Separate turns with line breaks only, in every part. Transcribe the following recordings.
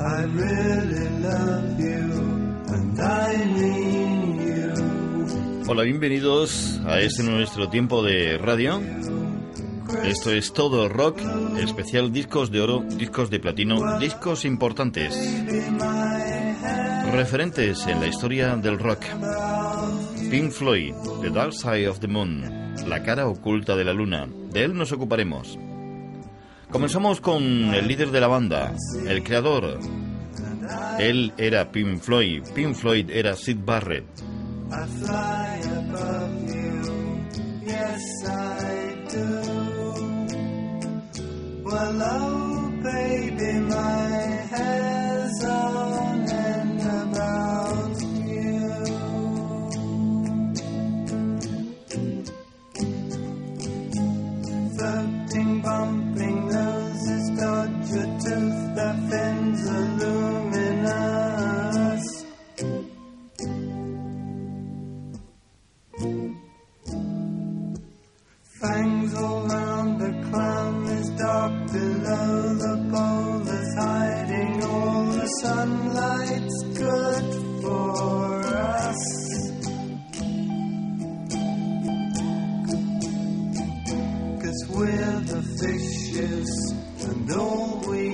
I really love you, and I mean you.
Hola, bienvenidos a este nuestro tiempo de radio. Esto es todo rock, especial discos de oro, discos de platino, discos importantes, referentes en la historia del rock. Pink Floyd, The Dark Side of the Moon, La cara oculta de la luna. De él nos ocuparemos. Comenzamos con el líder de la banda, el creador. Él era Pink Floyd, Pink Floyd era Sid Barrett.
Oh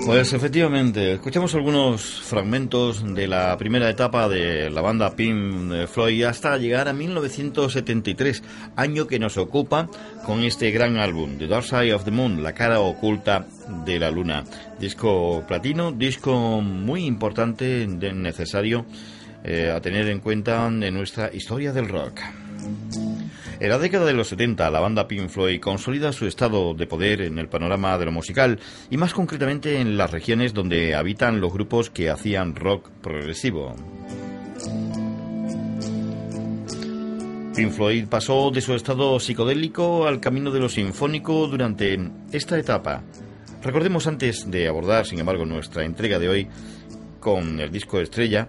Pues efectivamente, escuchamos algunos fragmentos de la primera etapa de la banda Pink Floyd hasta llegar a 1973, año que nos ocupa con este gran álbum, The Dark Side of the Moon, La cara oculta de la luna. Disco platino, disco muy importante, necesario eh, a tener en cuenta en nuestra historia del rock. En la década de los 70, la banda Pink Floyd consolida su estado de poder en el panorama de lo musical y más concretamente en las regiones donde habitan los grupos que hacían rock progresivo. Pink Floyd pasó de su estado psicodélico al camino de lo sinfónico durante esta etapa. Recordemos antes de abordar, sin embargo, nuestra entrega de hoy con el disco estrella,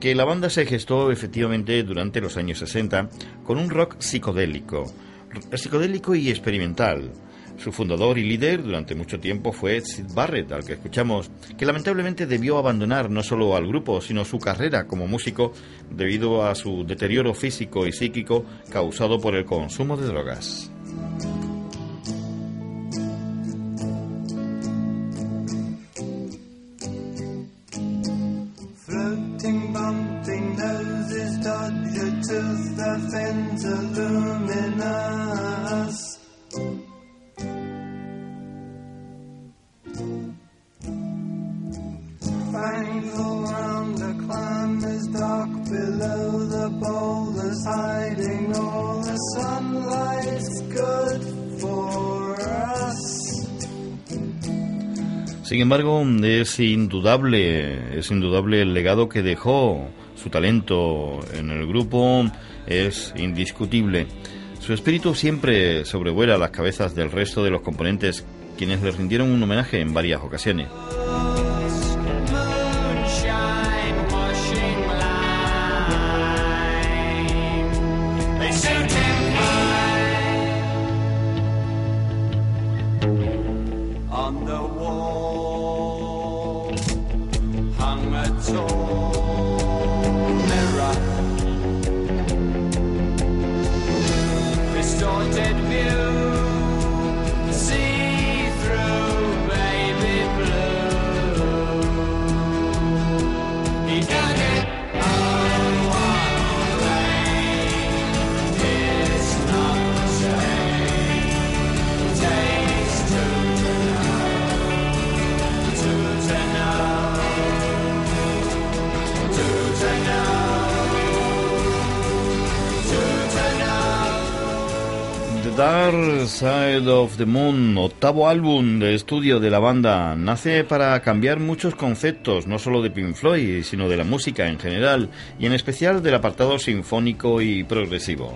que la banda se gestó efectivamente durante los años 60 con un rock psicodélico, psicodélico y experimental. Su fundador y líder durante mucho tiempo fue Sid Barrett, al que escuchamos, que lamentablemente debió abandonar no solo al grupo, sino su carrera como músico debido a su deterioro físico y psíquico causado por el consumo de drogas. Sin embargo, es indudable, es indudable el legado que dejó su talento en el grupo, es indiscutible. Su espíritu siempre sobrevuela las cabezas del resto de los componentes, quienes le rindieron un homenaje en varias ocasiones. Of the Moon, octavo álbum de estudio de la banda, nace para cambiar muchos conceptos, no solo de Pink Floyd, sino de la música en general, y en especial del apartado sinfónico y progresivo.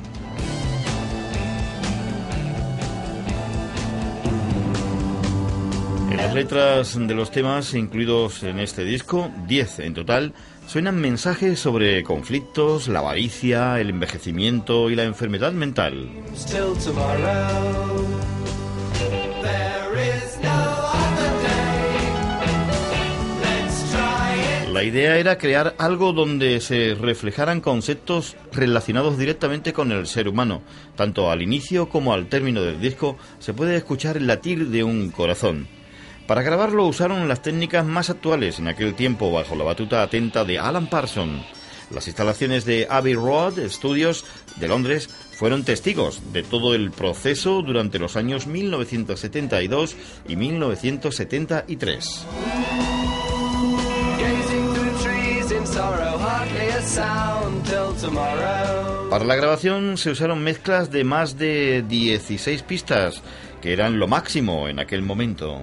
En las letras de los temas incluidos en este disco, 10 en total, suenan mensajes sobre conflictos, la avaricia, el envejecimiento y la enfermedad mental. La idea era crear algo donde se reflejaran conceptos relacionados directamente con el ser humano. Tanto al inicio como al término del disco se puede escuchar el latir de un corazón. Para grabarlo usaron las técnicas más actuales en aquel tiempo bajo la batuta atenta de Alan Parsons. Las instalaciones de Abbey Road Studios de Londres fueron testigos de todo el proceso durante los años 1972 y 1973. Para la grabación se usaron mezclas de más de 16 pistas, que eran lo máximo en aquel momento.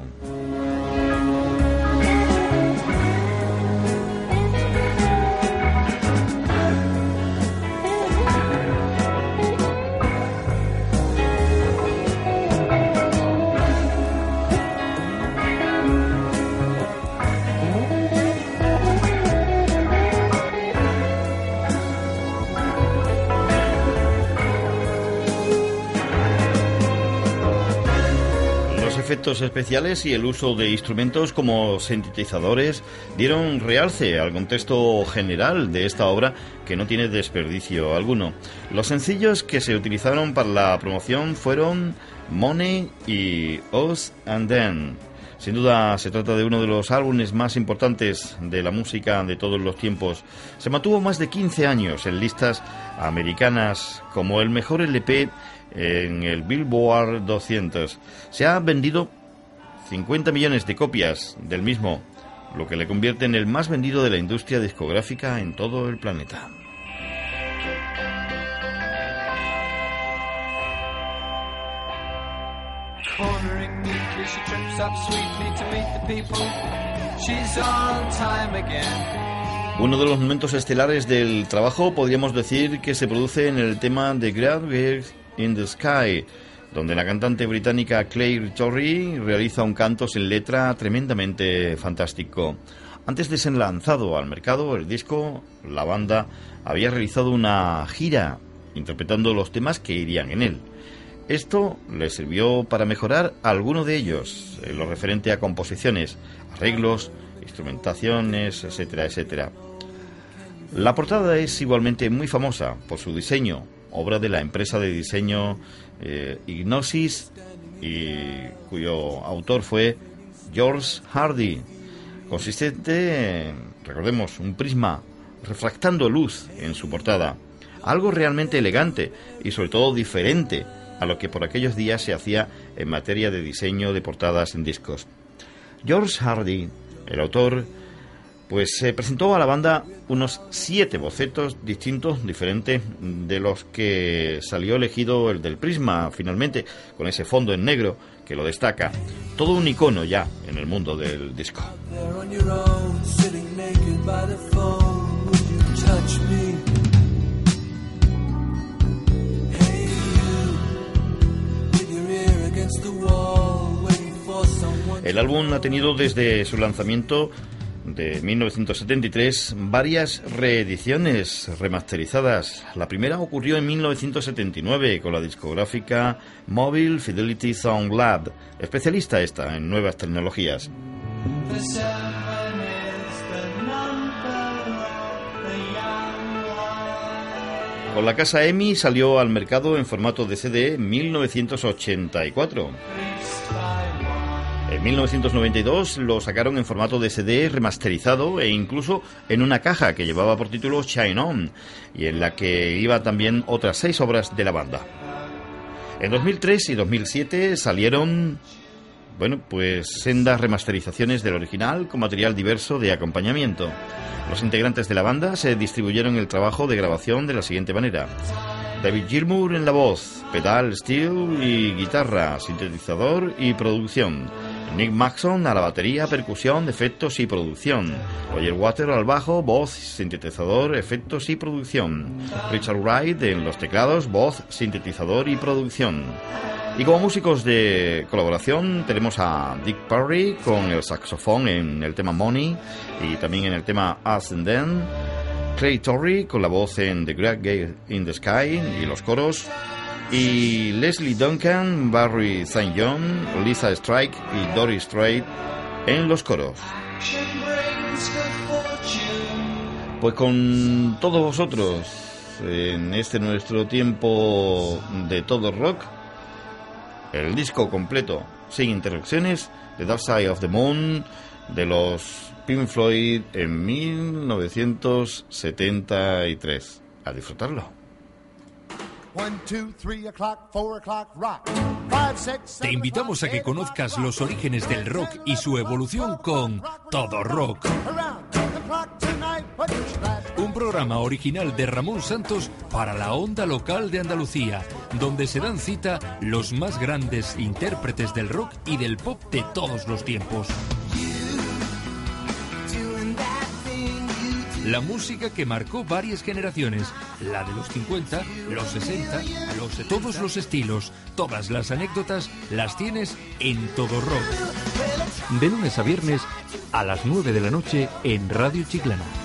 Especiales y el uso de instrumentos como sintetizadores dieron realce al contexto general de esta obra que no tiene desperdicio alguno. Los sencillos que se utilizaron para la promoción fueron Money y Us and Then. Sin duda se trata de uno de los álbumes más importantes de la música de todos los tiempos. Se mantuvo más de 15 años en listas americanas como el mejor LP en el Billboard 200. Se ha vendido 50 millones de copias del mismo, lo que le convierte en el más vendido de la industria discográfica en todo el planeta.
Cornering neatly, she trips up sweetly to meet the people. She's on time again.
Uno de los momentos estelares del trabajo podríamos decir que se produce en el tema de Graduate in the Sky, donde la cantante británica Claire Torrey realiza un canto sin letra tremendamente fantástico. Antes de ser lanzado al mercado el disco, la banda había realizado una gira interpretando los temas que irían en él. Esto le sirvió para mejorar alguno de ellos, en lo referente a composiciones, arreglos, instrumentaciones, etcétera, etcétera. La portada es igualmente muy famosa por su diseño, obra de la empresa de diseño eh, Ignosis y cuyo autor fue George Hardy. Consistente, en, recordemos, un prisma refractando luz en su portada. Algo realmente elegante y sobre todo diferente a lo que por aquellos días se hacía en materia de diseño de portadas en discos. George Hardy, el autor, pues se presentó a la banda unos siete bocetos distintos, diferentes, de los que salió elegido el del Prisma, finalmente, con ese fondo en negro que lo destaca. Todo un icono ya en el mundo del disco. El álbum ha tenido desde su lanzamiento de 1973 varias reediciones remasterizadas. La primera ocurrió en 1979 con la discográfica Mobile Fidelity Sound Lab, especialista esta en nuevas tecnologías. Con la casa EMI salió al mercado en formato de CD en 1984. 1992 lo sacaron en formato de CD remasterizado e incluso en una caja que llevaba por título Shine On y en la que iba también otras seis obras de la banda. En 2003 y 2007 salieron, bueno, pues sendas remasterizaciones del original con material diverso de acompañamiento. Los integrantes de la banda se distribuyeron el trabajo de grabación de la siguiente manera. David Gilmour en la voz, pedal, steel y guitarra, sintetizador y producción. Nick Maxon a la batería, percusión, efectos y producción. Roger Water al bajo, voz, sintetizador, efectos y producción. Richard Wright en los teclados, voz, sintetizador y producción. Y como músicos de colaboración tenemos a Dick Perry con el saxofón en el tema Money y también en el tema Then. Clay Torrey con la voz en The Great Gate in the Sky y los coros. Y Leslie Duncan, Barry St. John, Lisa Strike y Doris Strait en los coros. Pues con todos vosotros, en este nuestro tiempo de todo rock, el disco completo, sin interrupciones, The Dark Side of the Moon, de los Pink Floyd en 1973. A disfrutarlo.
Te invitamos a que conozcas los orígenes del rock y su evolución con Todo Rock. Un programa original de Ramón Santos para la onda local de Andalucía, donde se dan cita los más grandes intérpretes del rock y del pop de todos los tiempos. La música que marcó varias generaciones, la de los 50, los 60, los todos los estilos, todas las anécdotas las tienes en Todo Rock. De lunes a viernes a las 9 de la noche en Radio Chiclana.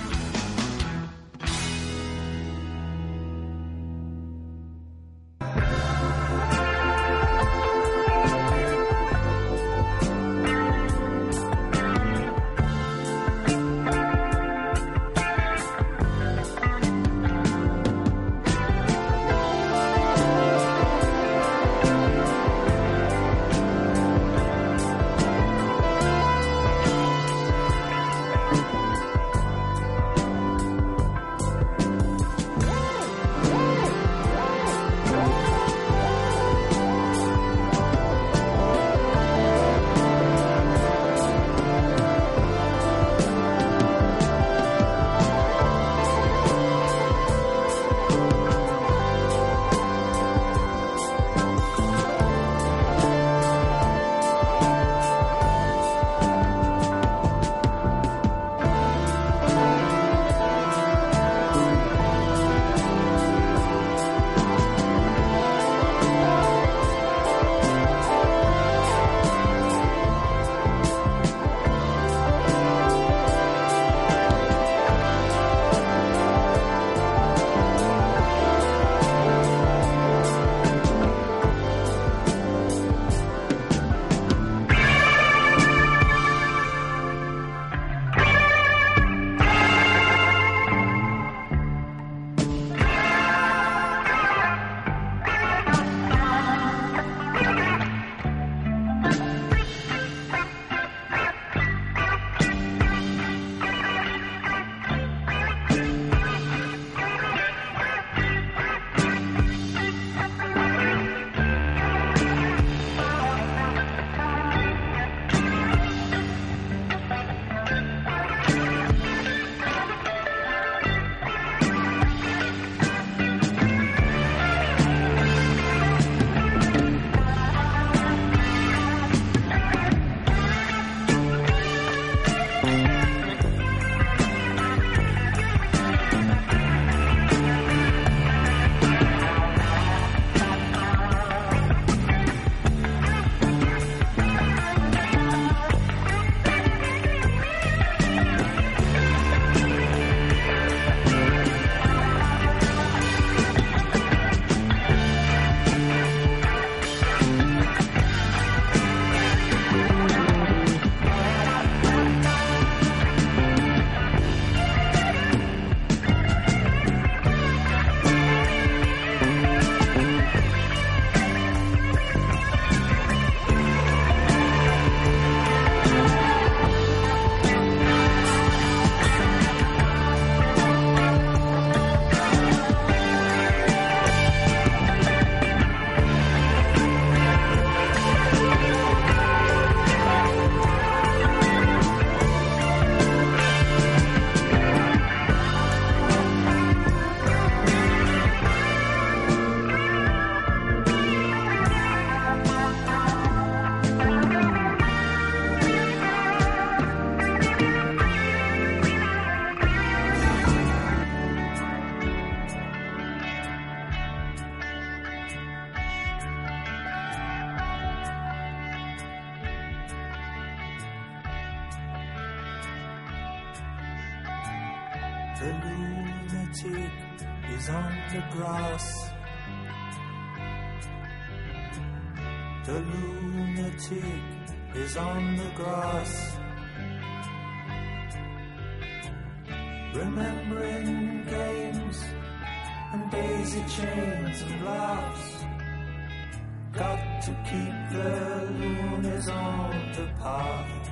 Path.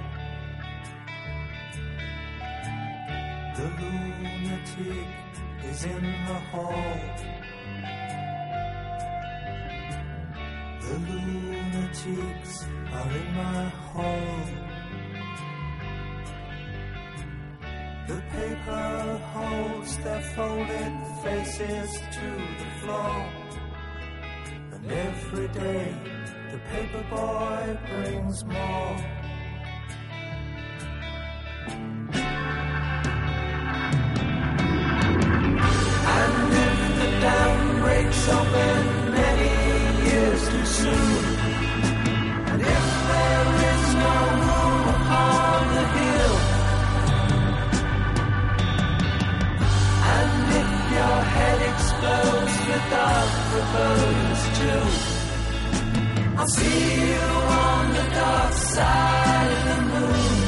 The lunatic is in the hall. The lunatics are in my hall. The paper holds their folded faces to the floor. And every day the paper boy brings more. I'll see you on the dark side of the moon.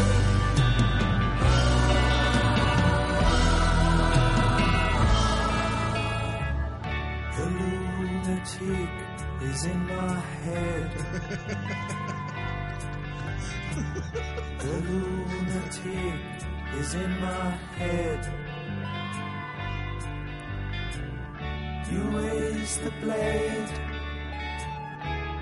The lunatic is in my head. the lunatic is in my head. You raise the blade,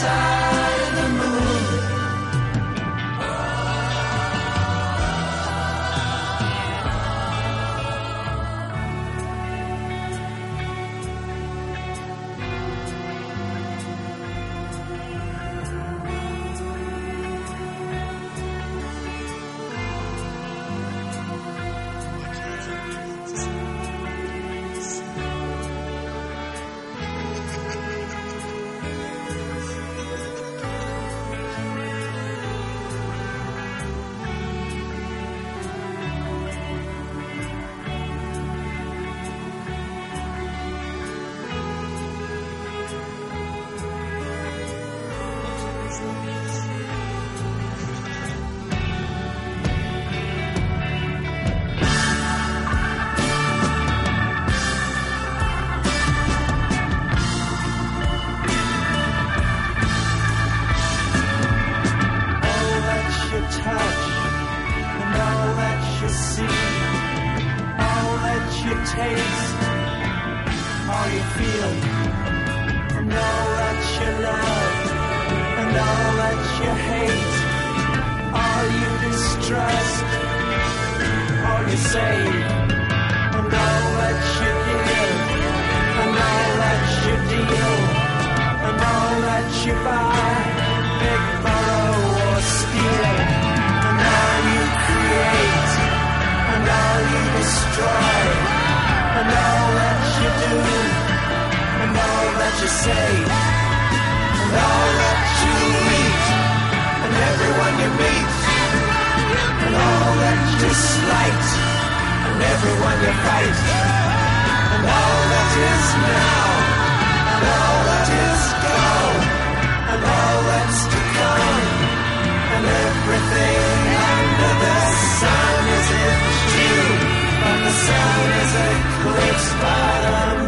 Side feel, and all that you love and all that you hate, all you distrust, all you save, and all that you give, and all that you deal, and all that you buy, big borrow or steal, and all you create, and all you destroy, and all that you do, that you say, and all that you eat, and everyone you meet, and all that you slight, and everyone you fight, and all that is now, and all that is gone, and all that's to come, and everything under the sun is in June, but the sun is eclipsed by the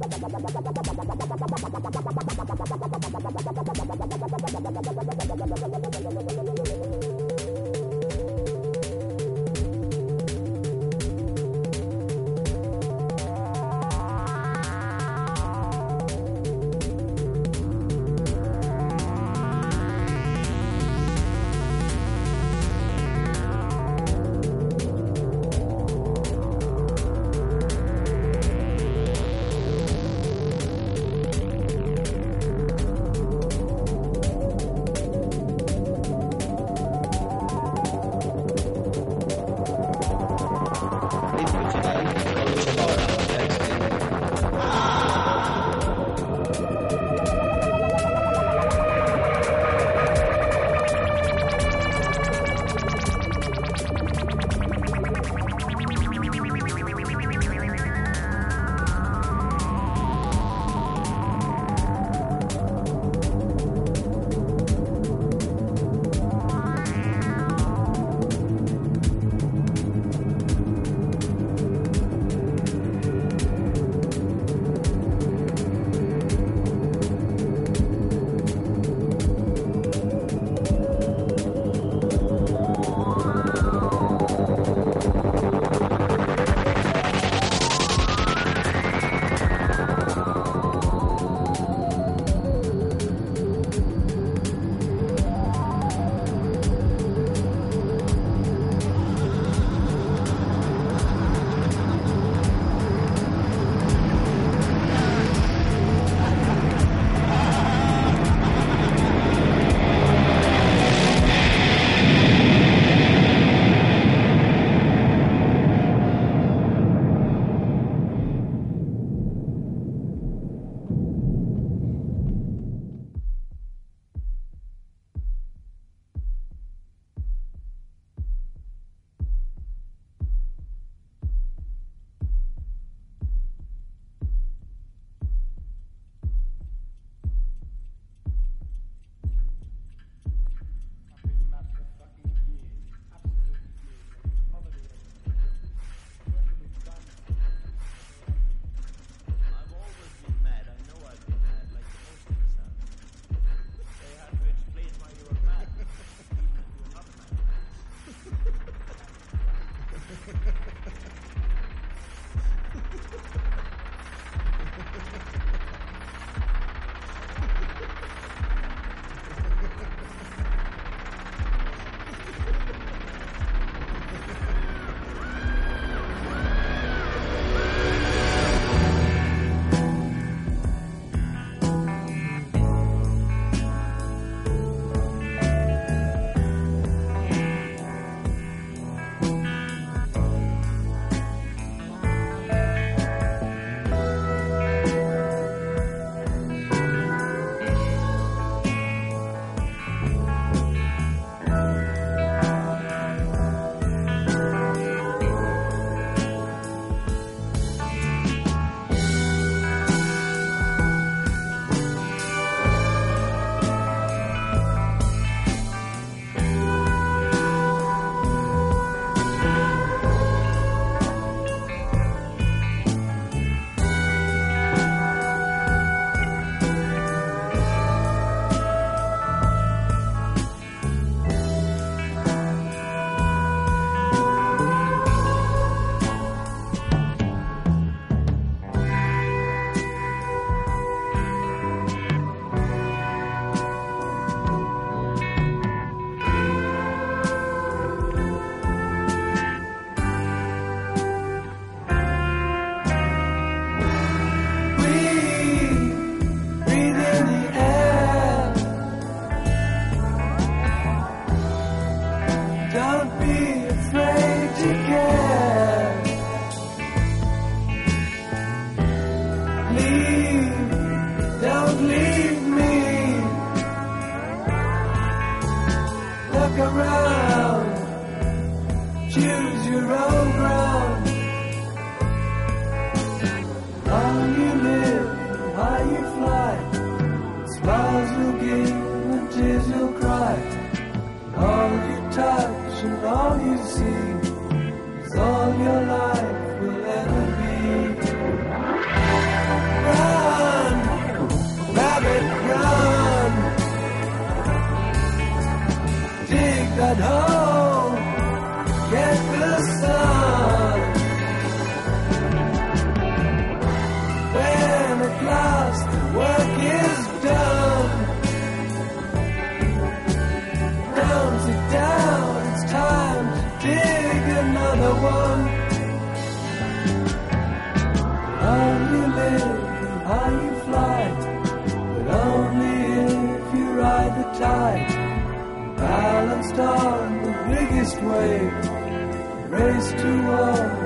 wave
raised to
us.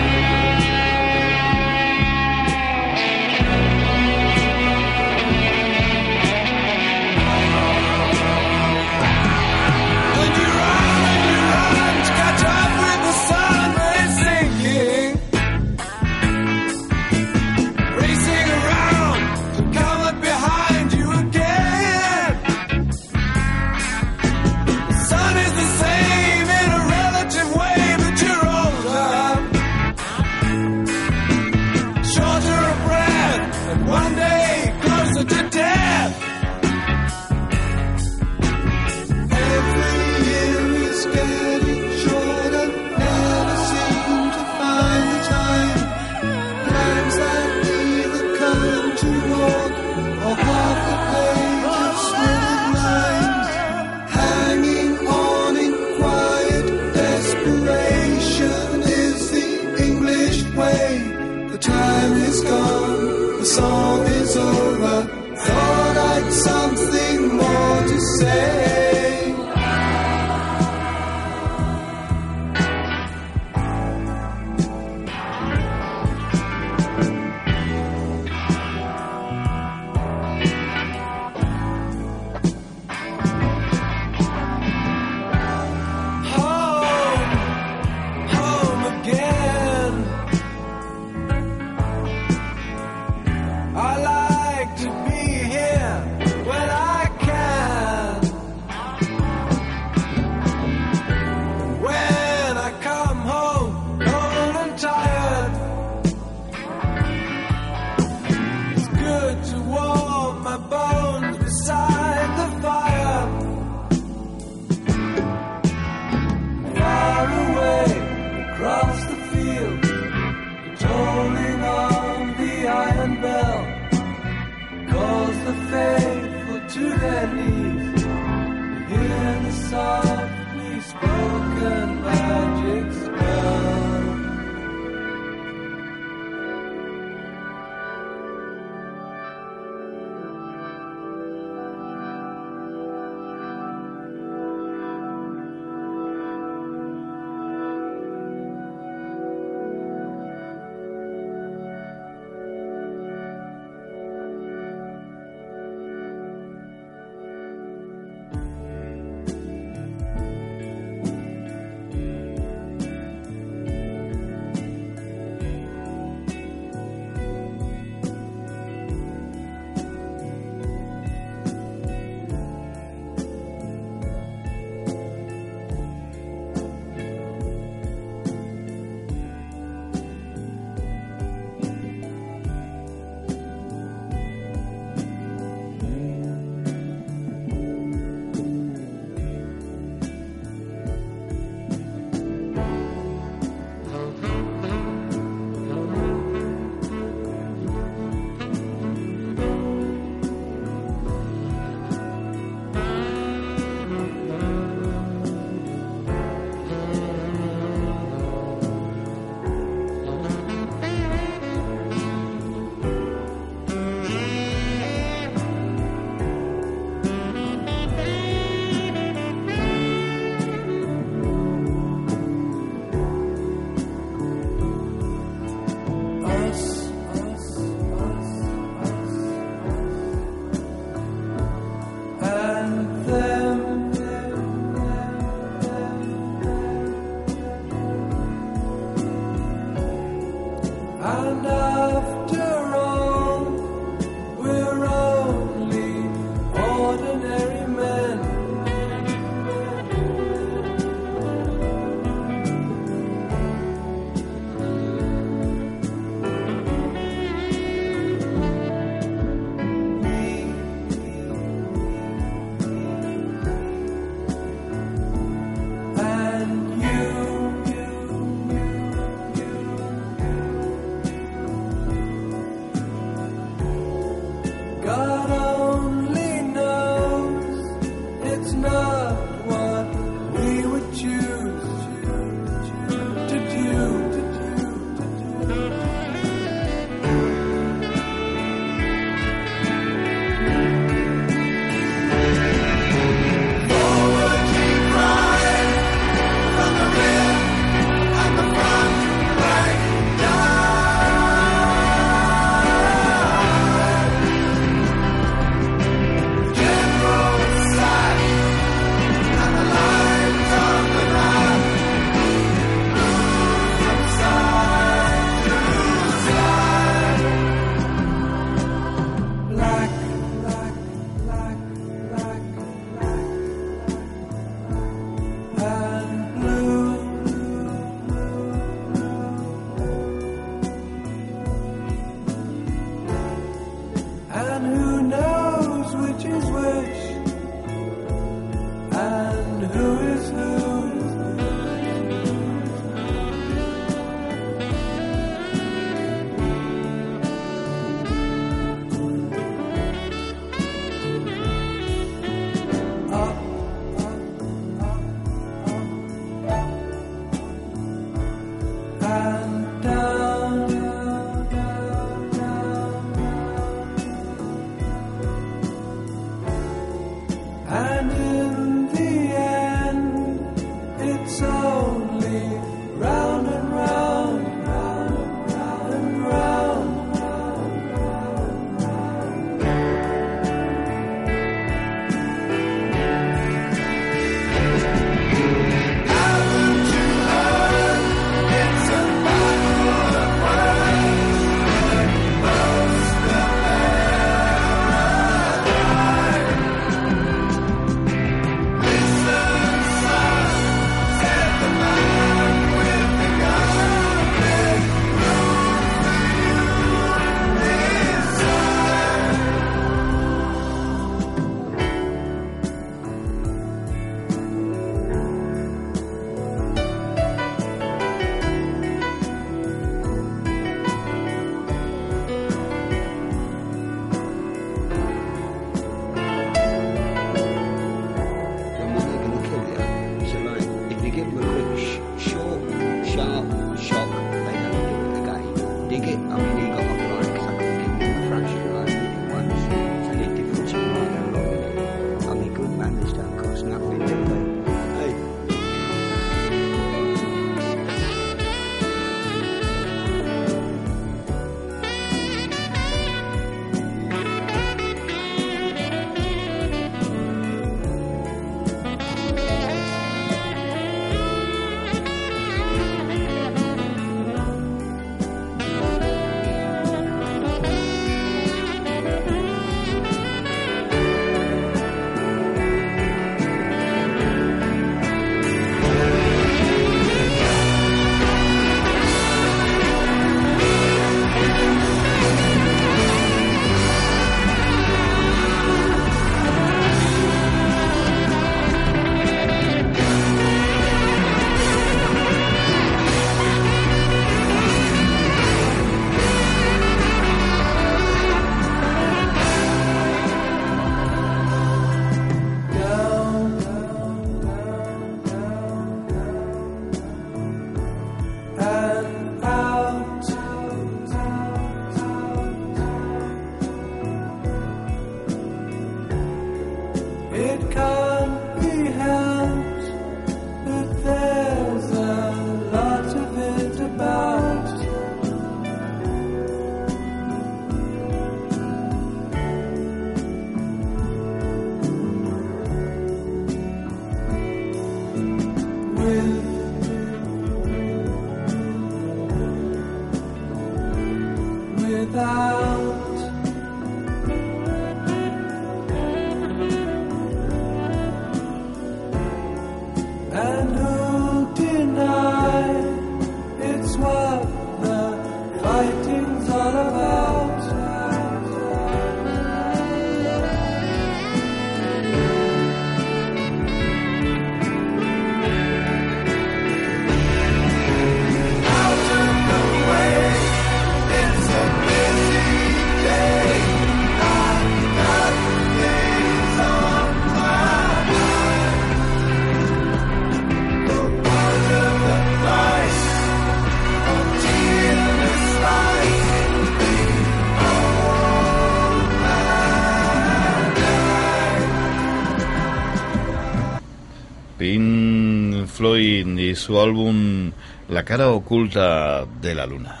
Y su álbum La cara oculta de la luna.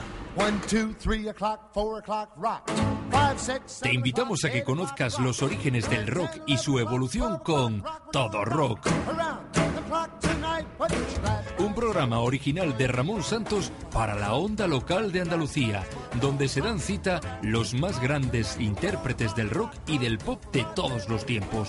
Te invitamos a que conozcas los orígenes del rock y su evolución con Todo Rock, un programa original de Ramón Santos para la onda local de Andalucía, donde se dan cita los más grandes intérpretes del rock y del pop de todos los tiempos.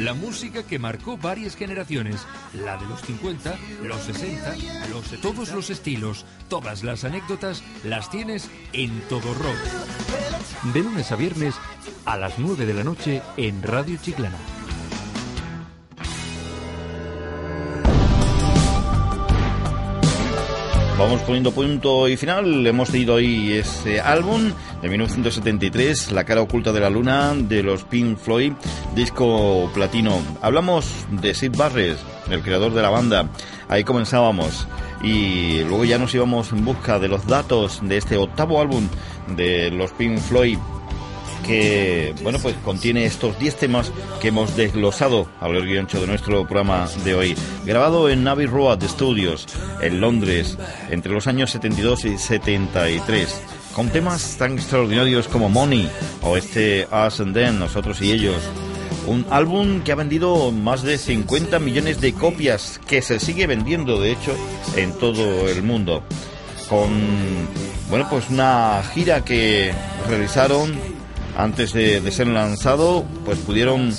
La música que marcó varias generaciones, la de los 50, los 60, los todos los estilos, todas las anécdotas las tienes en Todo Rock. De lunes a viernes a las 9 de la noche en Radio Chiclana.
Vamos poniendo punto y final. Hemos tenido hoy ese álbum de 1973, La cara oculta de la luna, de los Pink Floyd, disco platino. Hablamos de Sid Barrett, el creador de la banda. Ahí comenzábamos. Y luego ya nos íbamos en busca de los datos de este octavo álbum de los Pink Floyd que bueno pues contiene estos 10 temas que hemos desglosado a lo largo y ancho de nuestro programa de hoy. Grabado en Abbey Road Studios, en Londres, entre los años 72 y 73. Con temas tan extraordinarios como Money o este Us and Then, Nosotros y Ellos. Un álbum que ha vendido más de 50 millones de copias, que se sigue vendiendo de hecho en todo el mundo. Con, bueno, pues una gira que realizaron antes de, ser lanzado, pues pudieron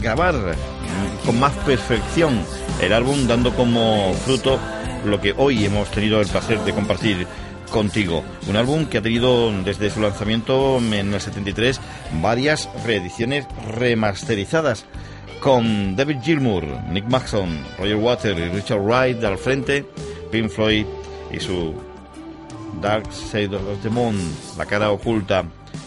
grabar con más perfección el álbum, dando como fruto lo que hoy hemos tenido el placer de compartir contigo. Un álbum que ha tenido desde su lanzamiento en el 73 varias reediciones remasterizadas con David Gilmour, Nick Maxon, Roger Waters y Richard Wright al frente, Pink Floyd y su Dark Side of the Moon, la cara oculta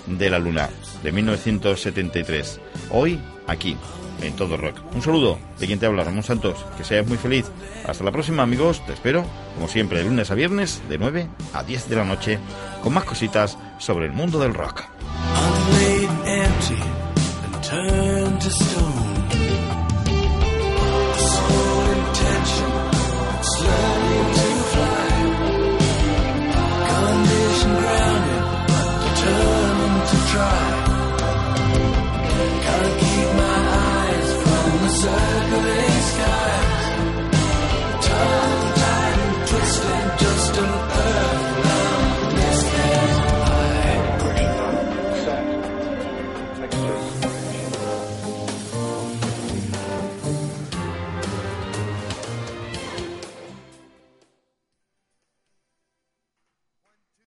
de la luna, de 1973. Hoy, aquí, en todo rock. Un saludo de quien te habla, Ramón Santos. Que seas muy feliz. Hasta la próxima, amigos. Te espero, como siempre, de lunes a viernes, de 9 a 10 de la noche, con más cositas sobre el mundo del rock.